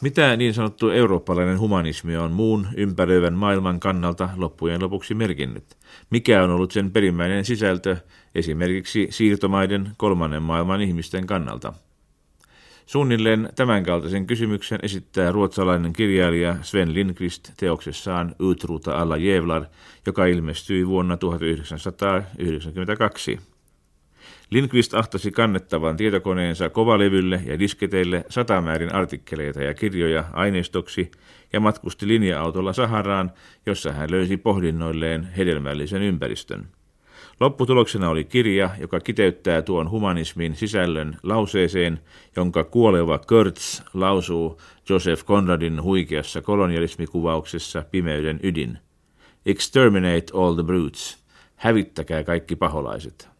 Mitä niin sanottu eurooppalainen humanismi on muun ympäröivän maailman kannalta loppujen lopuksi merkinnyt? Mikä on ollut sen perimmäinen sisältö esimerkiksi siirtomaiden kolmannen maailman ihmisten kannalta? Suunnilleen tämänkaltaisen kysymyksen esittää ruotsalainen kirjailija Sven Lindqvist teoksessaan Utruta alla Jevlar, joka ilmestyi vuonna 1992. Lindqvist ahtasi kannettavan tietokoneensa kovalevylle ja disketeille satamäärin artikkeleita ja kirjoja aineistoksi ja matkusti linja-autolla Saharaan, jossa hän löysi pohdinnoilleen hedelmällisen ympäristön. Lopputuloksena oli kirja, joka kiteyttää tuon humanismin sisällön lauseeseen, jonka kuoleva Kurtz lausuu Joseph Conradin huikeassa kolonialismikuvauksessa Pimeyden ydin. Exterminate all the brutes. Hävittäkää kaikki paholaiset.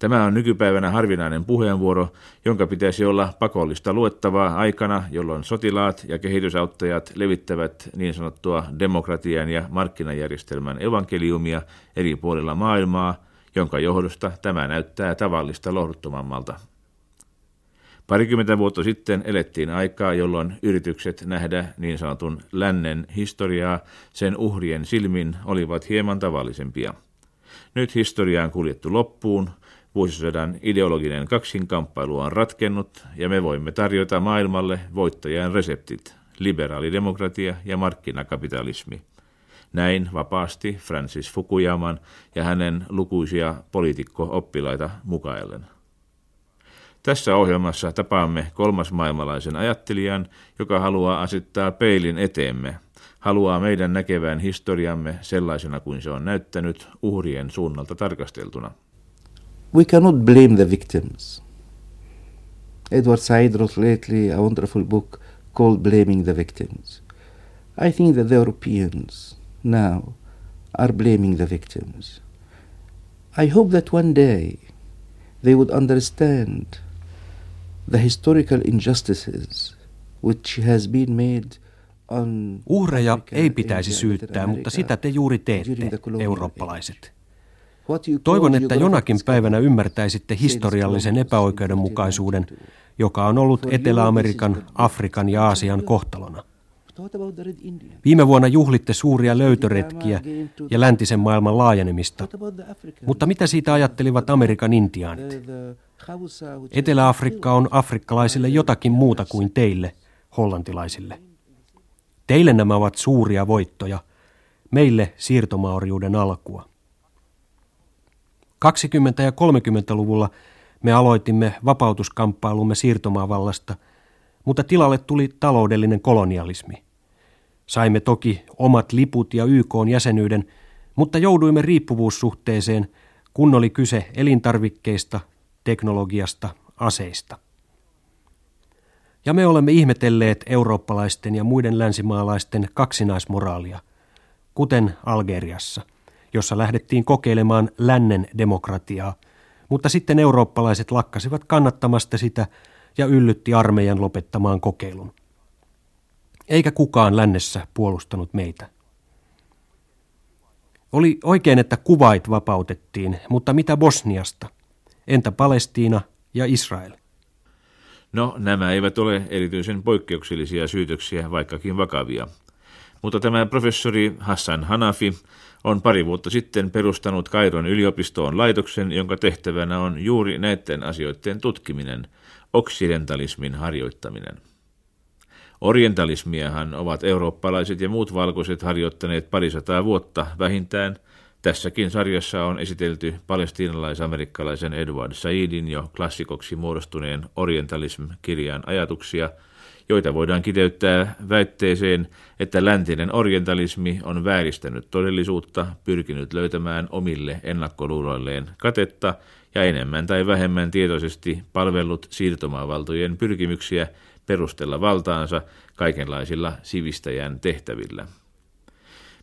Tämä on nykypäivänä harvinainen puheenvuoro, jonka pitäisi olla pakollista luettavaa aikana, jolloin sotilaat ja kehitysauttajat levittävät niin sanottua demokratian ja markkinajärjestelmän evankeliumia eri puolilla maailmaa, jonka johdosta tämä näyttää tavallista lohduttomammalta. Parikymmentä vuotta sitten elettiin aikaa, jolloin yritykset nähdä niin sanotun lännen historiaa sen uhrien silmin olivat hieman tavallisempia. Nyt historia on kuljettu loppuun, Vuosisadan ideologinen kaksinkamppailu on ratkennut ja me voimme tarjota maailmalle voittajan reseptit, liberaalidemokratia ja markkinakapitalismi. Näin vapaasti Francis Fukuyaman ja hänen lukuisia poliitikko-oppilaita mukaillen. Tässä ohjelmassa tapaamme kolmas maailmalaisen ajattelijan, joka haluaa asettaa peilin eteemme, haluaa meidän näkevään historiamme sellaisena kuin se on näyttänyt uhrien suunnalta tarkasteltuna. We cannot blame the victims. Edward Said wrote lately a wonderful book called Blaming the Victims. I think that the Europeans now are blaming the victims. I hope that one day they would understand the historical injustices which has been made on Uhreja ei pitäisi syyttää, mutta sitä te juuri teette, eurooppalaiset. Toivon, että jonakin päivänä ymmärtäisitte historiallisen epäoikeudenmukaisuuden, joka on ollut Etelä-Amerikan, Afrikan ja Aasian kohtalona. Viime vuonna juhlitte suuria löytöretkiä ja läntisen maailman laajenemista. Mutta mitä siitä ajattelivat Amerikan intiaanit? Etelä-Afrikka on afrikkalaisille jotakin muuta kuin teille, hollantilaisille. Teille nämä ovat suuria voittoja, meille siirtomaoriuden alkua. 20- ja 30-luvulla me aloitimme vapautuskamppailumme siirtomaavallasta, mutta tilalle tuli taloudellinen kolonialismi. Saimme toki omat liput ja YK jäsenyyden, mutta jouduimme riippuvuussuhteeseen, kun oli kyse elintarvikkeista, teknologiasta, aseista. Ja me olemme ihmetelleet eurooppalaisten ja muiden länsimaalaisten kaksinaismoraalia, kuten Algeriassa – jossa lähdettiin kokeilemaan lännen demokratiaa, mutta sitten eurooppalaiset lakkasivat kannattamasta sitä ja yllytti armeijan lopettamaan kokeilun. Eikä kukaan lännessä puolustanut meitä. Oli oikein, että kuvait vapautettiin, mutta mitä Bosniasta? Entä Palestiina ja Israel? No, nämä eivät ole erityisen poikkeuksellisia syytöksiä, vaikkakin vakavia. Mutta tämä professori Hassan Hanafi on pari vuotta sitten perustanut Kairon yliopistoon laitoksen, jonka tehtävänä on juuri näiden asioiden tutkiminen, oksidentalismin harjoittaminen. Orientalismiahan ovat eurooppalaiset ja muut valkoiset harjoittaneet parisataa vuotta vähintään. Tässäkin sarjassa on esitelty palestiinalais-amerikkalaisen Edward Saidin jo klassikoksi muodostuneen Orientalism-kirjan ajatuksia – joita voidaan kiteyttää väitteeseen, että läntinen orientalismi on vääristänyt todellisuutta, pyrkinyt löytämään omille ennakkoluuloilleen katetta ja enemmän tai vähemmän tietoisesti palvellut siirtomaavaltojen pyrkimyksiä perustella valtaansa kaikenlaisilla sivistäjän tehtävillä.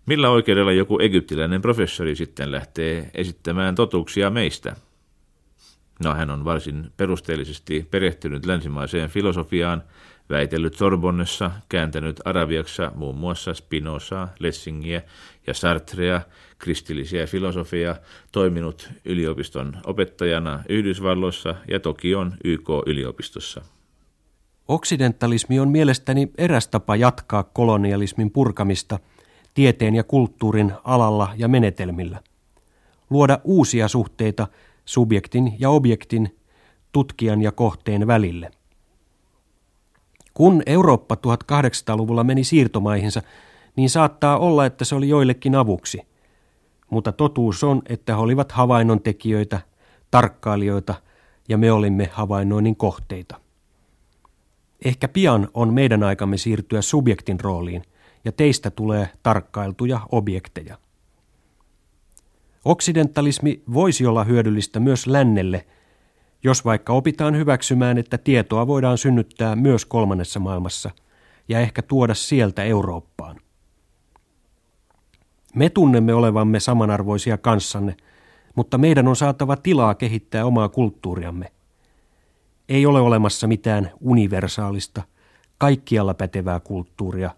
Millä oikeudella joku egyptiläinen professori sitten lähtee esittämään totuuksia meistä? No hän on varsin perusteellisesti perehtynyt länsimaiseen filosofiaan, väitellyt Sorbonnessa, kääntänyt arabiaksa muun muassa Spinoza, Lessingiä ja Sartrea, kristillisiä filosofia, toiminut yliopiston opettajana Yhdysvalloissa ja Tokion YK-yliopistossa. Oksidentalismi on mielestäni eräs tapa jatkaa kolonialismin purkamista tieteen ja kulttuurin alalla ja menetelmillä. Luoda uusia suhteita subjektin ja objektin, tutkijan ja kohteen välille. Kun Eurooppa 1800-luvulla meni siirtomaihinsa, niin saattaa olla, että se oli joillekin avuksi. Mutta totuus on, että he olivat havainnon tekijöitä, tarkkailijoita ja me olimme havainnoinnin kohteita. Ehkä pian on meidän aikamme siirtyä subjektin rooliin ja teistä tulee tarkkailtuja objekteja. Oksidentalismi voisi olla hyödyllistä myös lännelle, jos vaikka opitaan hyväksymään, että tietoa voidaan synnyttää myös kolmannessa maailmassa ja ehkä tuoda sieltä Eurooppaan. Me tunnemme olevamme samanarvoisia kanssanne, mutta meidän on saatava tilaa kehittää omaa kulttuuriamme. Ei ole olemassa mitään universaalista, kaikkialla pätevää kulttuuria,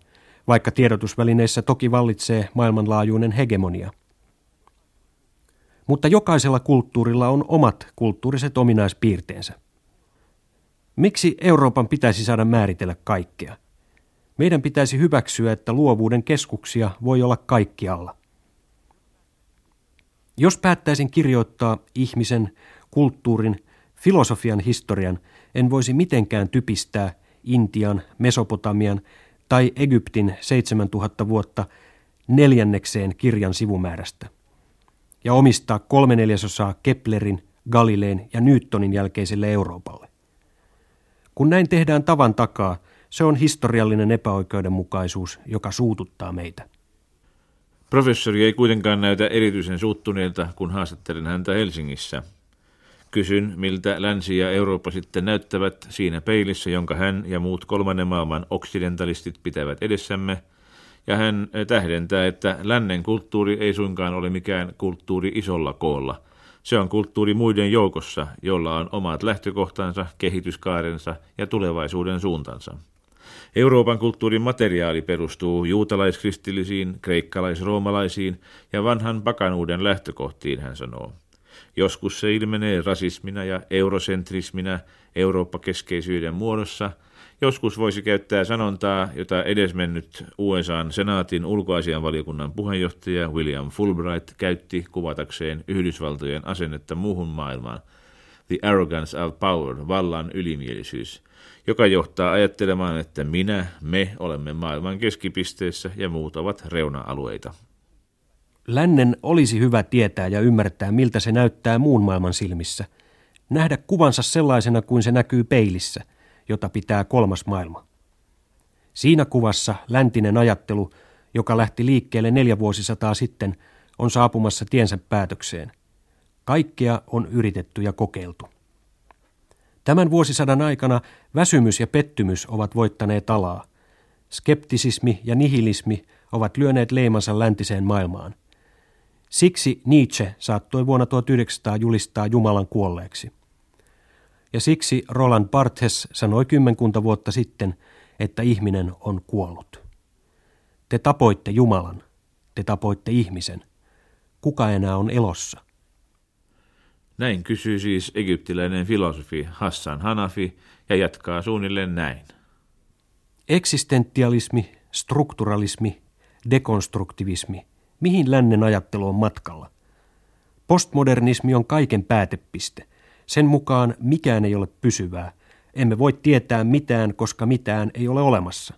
vaikka tiedotusvälineissä toki vallitsee maailmanlaajuinen hegemonia. Mutta jokaisella kulttuurilla on omat kulttuuriset ominaispiirteensä. Miksi Euroopan pitäisi saada määritellä kaikkea? Meidän pitäisi hyväksyä, että luovuuden keskuksia voi olla kaikkialla. Jos päättäisin kirjoittaa ihmisen, kulttuurin, filosofian historian, en voisi mitenkään typistää Intian, Mesopotamian tai Egyptin 7000 vuotta neljännekseen kirjan sivumäärästä ja omistaa kolme neljäsosaa Keplerin, Galileen ja Newtonin jälkeiselle Euroopalle. Kun näin tehdään tavan takaa, se on historiallinen epäoikeudenmukaisuus, joka suututtaa meitä. Professori ei kuitenkaan näytä erityisen suuttuneelta, kun haastattelen häntä Helsingissä. Kysyn, miltä länsi ja Eurooppa sitten näyttävät siinä peilissä, jonka hän ja muut kolmannen maailman oksidentalistit pitävät edessämme, ja hän tähdentää, että lännen kulttuuri ei suinkaan ole mikään kulttuuri isolla koolla. Se on kulttuuri muiden joukossa, jolla on omat lähtökohtansa, kehityskaarensa ja tulevaisuuden suuntansa. Euroopan kulttuurin materiaali perustuu juutalaiskristillisiin, kreikkalais-roomalaisiin ja vanhan pakanuuden lähtökohtiin, hän sanoo. Joskus se ilmenee rasismina ja eurosentrisminä Eurooppa-keskeisyyden muodossa. Joskus voisi käyttää sanontaa, jota edesmennyt USAn senaatin ulkoasianvaliokunnan puheenjohtaja William Fulbright käytti kuvatakseen Yhdysvaltojen asennetta muuhun maailmaan. The arrogance of power, vallan ylimielisyys – joka johtaa ajattelemaan, että minä, me olemme maailman keskipisteessä ja muut ovat reuna-alueita. Lännen olisi hyvä tietää ja ymmärtää, miltä se näyttää muun maailman silmissä. Nähdä kuvansa sellaisena kuin se näkyy peilissä, jota pitää kolmas maailma. Siinä kuvassa läntinen ajattelu, joka lähti liikkeelle neljä vuosisataa sitten, on saapumassa tiensä päätökseen. Kaikkea on yritetty ja kokeiltu. Tämän vuosisadan aikana väsymys ja pettymys ovat voittaneet alaa. Skeptisismi ja nihilismi ovat lyöneet leimansa läntiseen maailmaan. Siksi Nietzsche saattoi vuonna 1900 julistaa Jumalan kuolleeksi. Ja siksi Roland Barthes sanoi kymmenkunta vuotta sitten, että ihminen on kuollut. Te tapoitte Jumalan, te tapoitte ihmisen. Kuka enää on elossa? Näin kysyy siis egyptiläinen filosofi Hassan Hanafi ja jatkaa suunnilleen näin. Eksistentialismi, strukturalismi, dekonstruktivismi. Mihin lännen ajattelu on matkalla? Postmodernismi on kaiken päätepiste. Sen mukaan mikään ei ole pysyvää. Emme voi tietää mitään, koska mitään ei ole olemassa.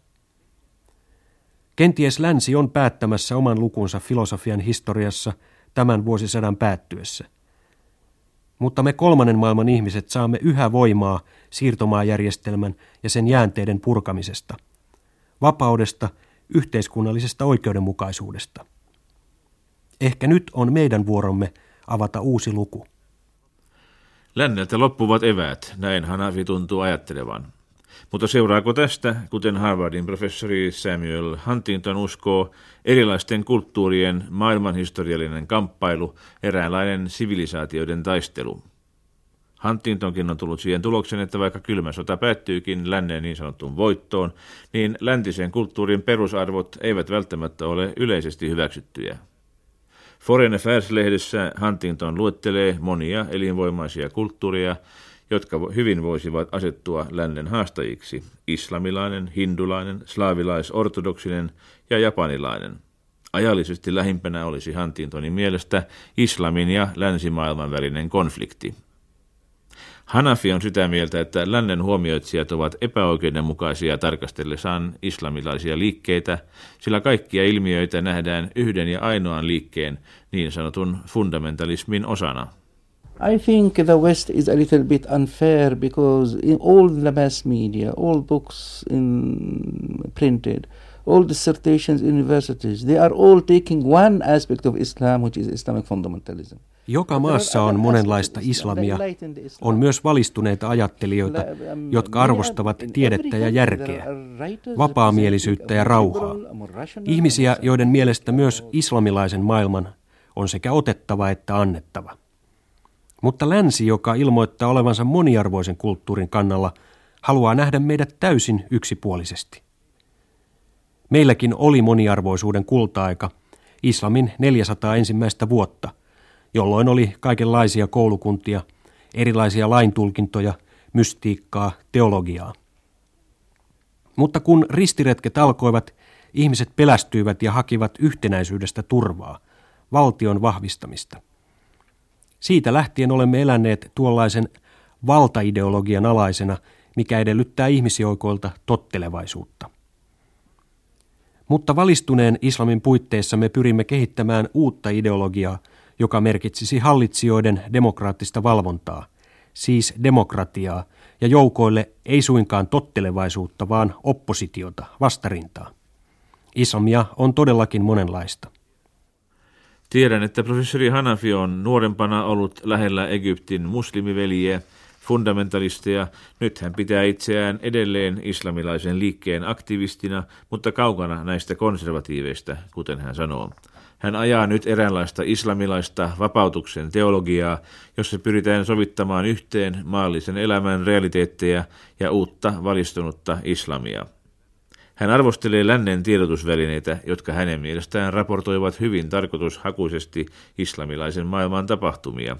Kenties länsi on päättämässä oman lukunsa filosofian historiassa tämän vuosisadan päättyessä – mutta me kolmannen maailman ihmiset saamme yhä voimaa siirtomaajärjestelmän ja sen jäänteiden purkamisesta, vapaudesta, yhteiskunnallisesta oikeudenmukaisuudesta. Ehkä nyt on meidän vuoromme avata uusi luku. Länneltä loppuvat eväät, näin Hanafi tuntuu ajattelevan. Mutta seuraako tästä, kuten Harvardin professori Samuel Huntington uskoo, erilaisten kulttuurien maailmanhistoriallinen kamppailu, eräänlainen sivilisaatioiden taistelu? Huntingtonkin on tullut siihen tulokseen, että vaikka kylmä sota päättyykin lännen niin sanottuun voittoon, niin läntisen kulttuurin perusarvot eivät välttämättä ole yleisesti hyväksyttyjä. Foreign Affairs-lehdessä Huntington luettelee monia elinvoimaisia kulttuureja, jotka hyvin voisivat asettua lännen haastajiksi, islamilainen, hindulainen, slaavilais-ortodoksinen ja japanilainen. Ajallisesti lähimpänä olisi Huntingtonin mielestä islamin ja länsimaailman välinen konflikti. Hanafi on sitä mieltä, että lännen huomioitsijat ovat epäoikeudenmukaisia tarkastellessaan islamilaisia liikkeitä, sillä kaikkia ilmiöitä nähdään yhden ja ainoan liikkeen, niin sanotun fundamentalismin osana. I think the West is a little bit unfair because in all the mass media, all books in printed, all dissertations in universities, they are all taking one aspect of Islam, which is Islamic fundamentalism. Joka maassa on monenlaista islamia. On myös valistuneita ajattelijoita, jotka arvostavat tiedettä ja järkeä, vapaamielisyyttä ja rauhaa. Ihmisiä, joiden mielestä myös islamilaisen maailman on sekä otettava että annettava. Mutta länsi, joka ilmoittaa olevansa moniarvoisen kulttuurin kannalla, haluaa nähdä meidät täysin yksipuolisesti. Meilläkin oli moniarvoisuuden kulta-aika, islamin 400 ensimmäistä vuotta, jolloin oli kaikenlaisia koulukuntia, erilaisia laintulkintoja, mystiikkaa, teologiaa. Mutta kun ristiretket alkoivat, ihmiset pelästyivät ja hakivat yhtenäisyydestä turvaa, valtion vahvistamista – siitä lähtien olemme eläneet tuollaisen valtaideologian alaisena, mikä edellyttää ihmisjoukoilta tottelevaisuutta. Mutta valistuneen islamin puitteissa me pyrimme kehittämään uutta ideologiaa, joka merkitsisi hallitsijoiden demokraattista valvontaa, siis demokratiaa, ja joukoille ei suinkaan tottelevaisuutta, vaan oppositiota, vastarintaa. Islamia on todellakin monenlaista. Tiedän, että professori Hanafi on nuorempana ollut lähellä Egyptin muslimiveliä, fundamentalisteja. Nyt hän pitää itseään edelleen islamilaisen liikkeen aktivistina, mutta kaukana näistä konservatiiveista, kuten hän sanoo. Hän ajaa nyt eräänlaista islamilaista vapautuksen teologiaa, jossa pyritään sovittamaan yhteen maallisen elämän realiteetteja ja uutta valistunutta islamia. Hän arvostelee lännen tiedotusvälineitä, jotka hänen mielestään raportoivat hyvin tarkoitushakuisesti islamilaisen maailman tapahtumia.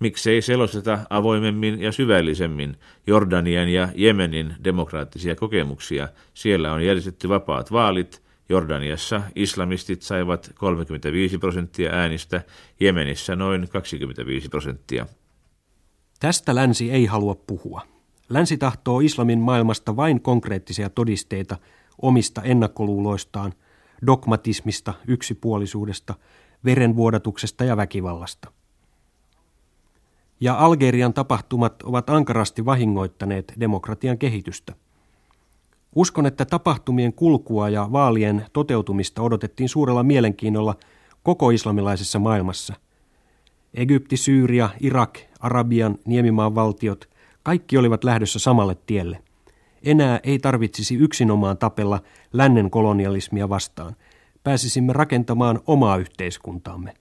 Miksei selosteta avoimemmin ja syvällisemmin Jordanian ja Jemenin demokraattisia kokemuksia? Siellä on järjestetty vapaat vaalit. Jordaniassa islamistit saivat 35 prosenttia äänistä, Jemenissä noin 25 prosenttia. Tästä länsi ei halua puhua. Länsi tahtoo islamin maailmasta vain konkreettisia todisteita omista ennakkoluuloistaan, dogmatismista, yksipuolisuudesta, verenvuodatuksesta ja väkivallasta. Ja Algerian tapahtumat ovat ankarasti vahingoittaneet demokratian kehitystä. Uskon, että tapahtumien kulkua ja vaalien toteutumista odotettiin suurella mielenkiinnolla koko islamilaisessa maailmassa. Egypti, Syyria, Irak, Arabian, Niemimaan valtiot – kaikki olivat lähdössä samalle tielle. Enää ei tarvitsisi yksinomaan tapella lännen kolonialismia vastaan. Pääsisimme rakentamaan omaa yhteiskuntaamme.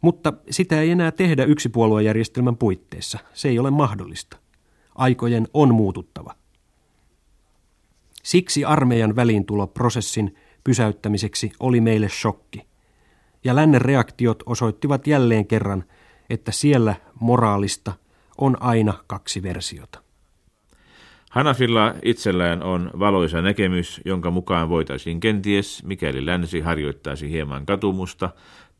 Mutta sitä ei enää tehdä yksipuoluejärjestelmän puitteissa. Se ei ole mahdollista. Aikojen on muututtava. Siksi armeijan väliintuloprosessin pysäyttämiseksi oli meille shokki. Ja lännen reaktiot osoittivat jälleen kerran, että siellä moraalista – on aina kaksi versiota. Hanafilla itsellään on valoisa näkemys, jonka mukaan voitaisiin kenties, mikäli länsi harjoittaisi hieman katumusta,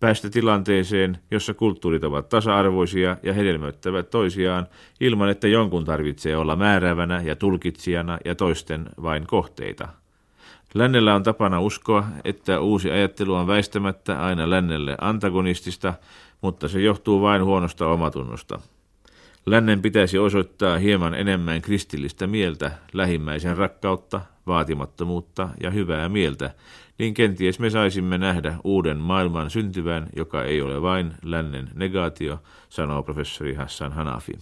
päästä tilanteeseen, jossa kulttuurit ovat tasa-arvoisia ja hedelmöittävät toisiaan ilman, että jonkun tarvitsee olla määräävänä ja tulkitsijana ja toisten vain kohteita. Lännellä on tapana uskoa, että uusi ajattelu on väistämättä aina lännelle antagonistista, mutta se johtuu vain huonosta omatunnosta. Lännen pitäisi osoittaa hieman enemmän kristillistä mieltä, lähimmäisen rakkautta, vaatimattomuutta ja hyvää mieltä, niin kenties me saisimme nähdä uuden maailman syntyvän, joka ei ole vain lännen negaatio, sanoo professori Hassan Hanafi.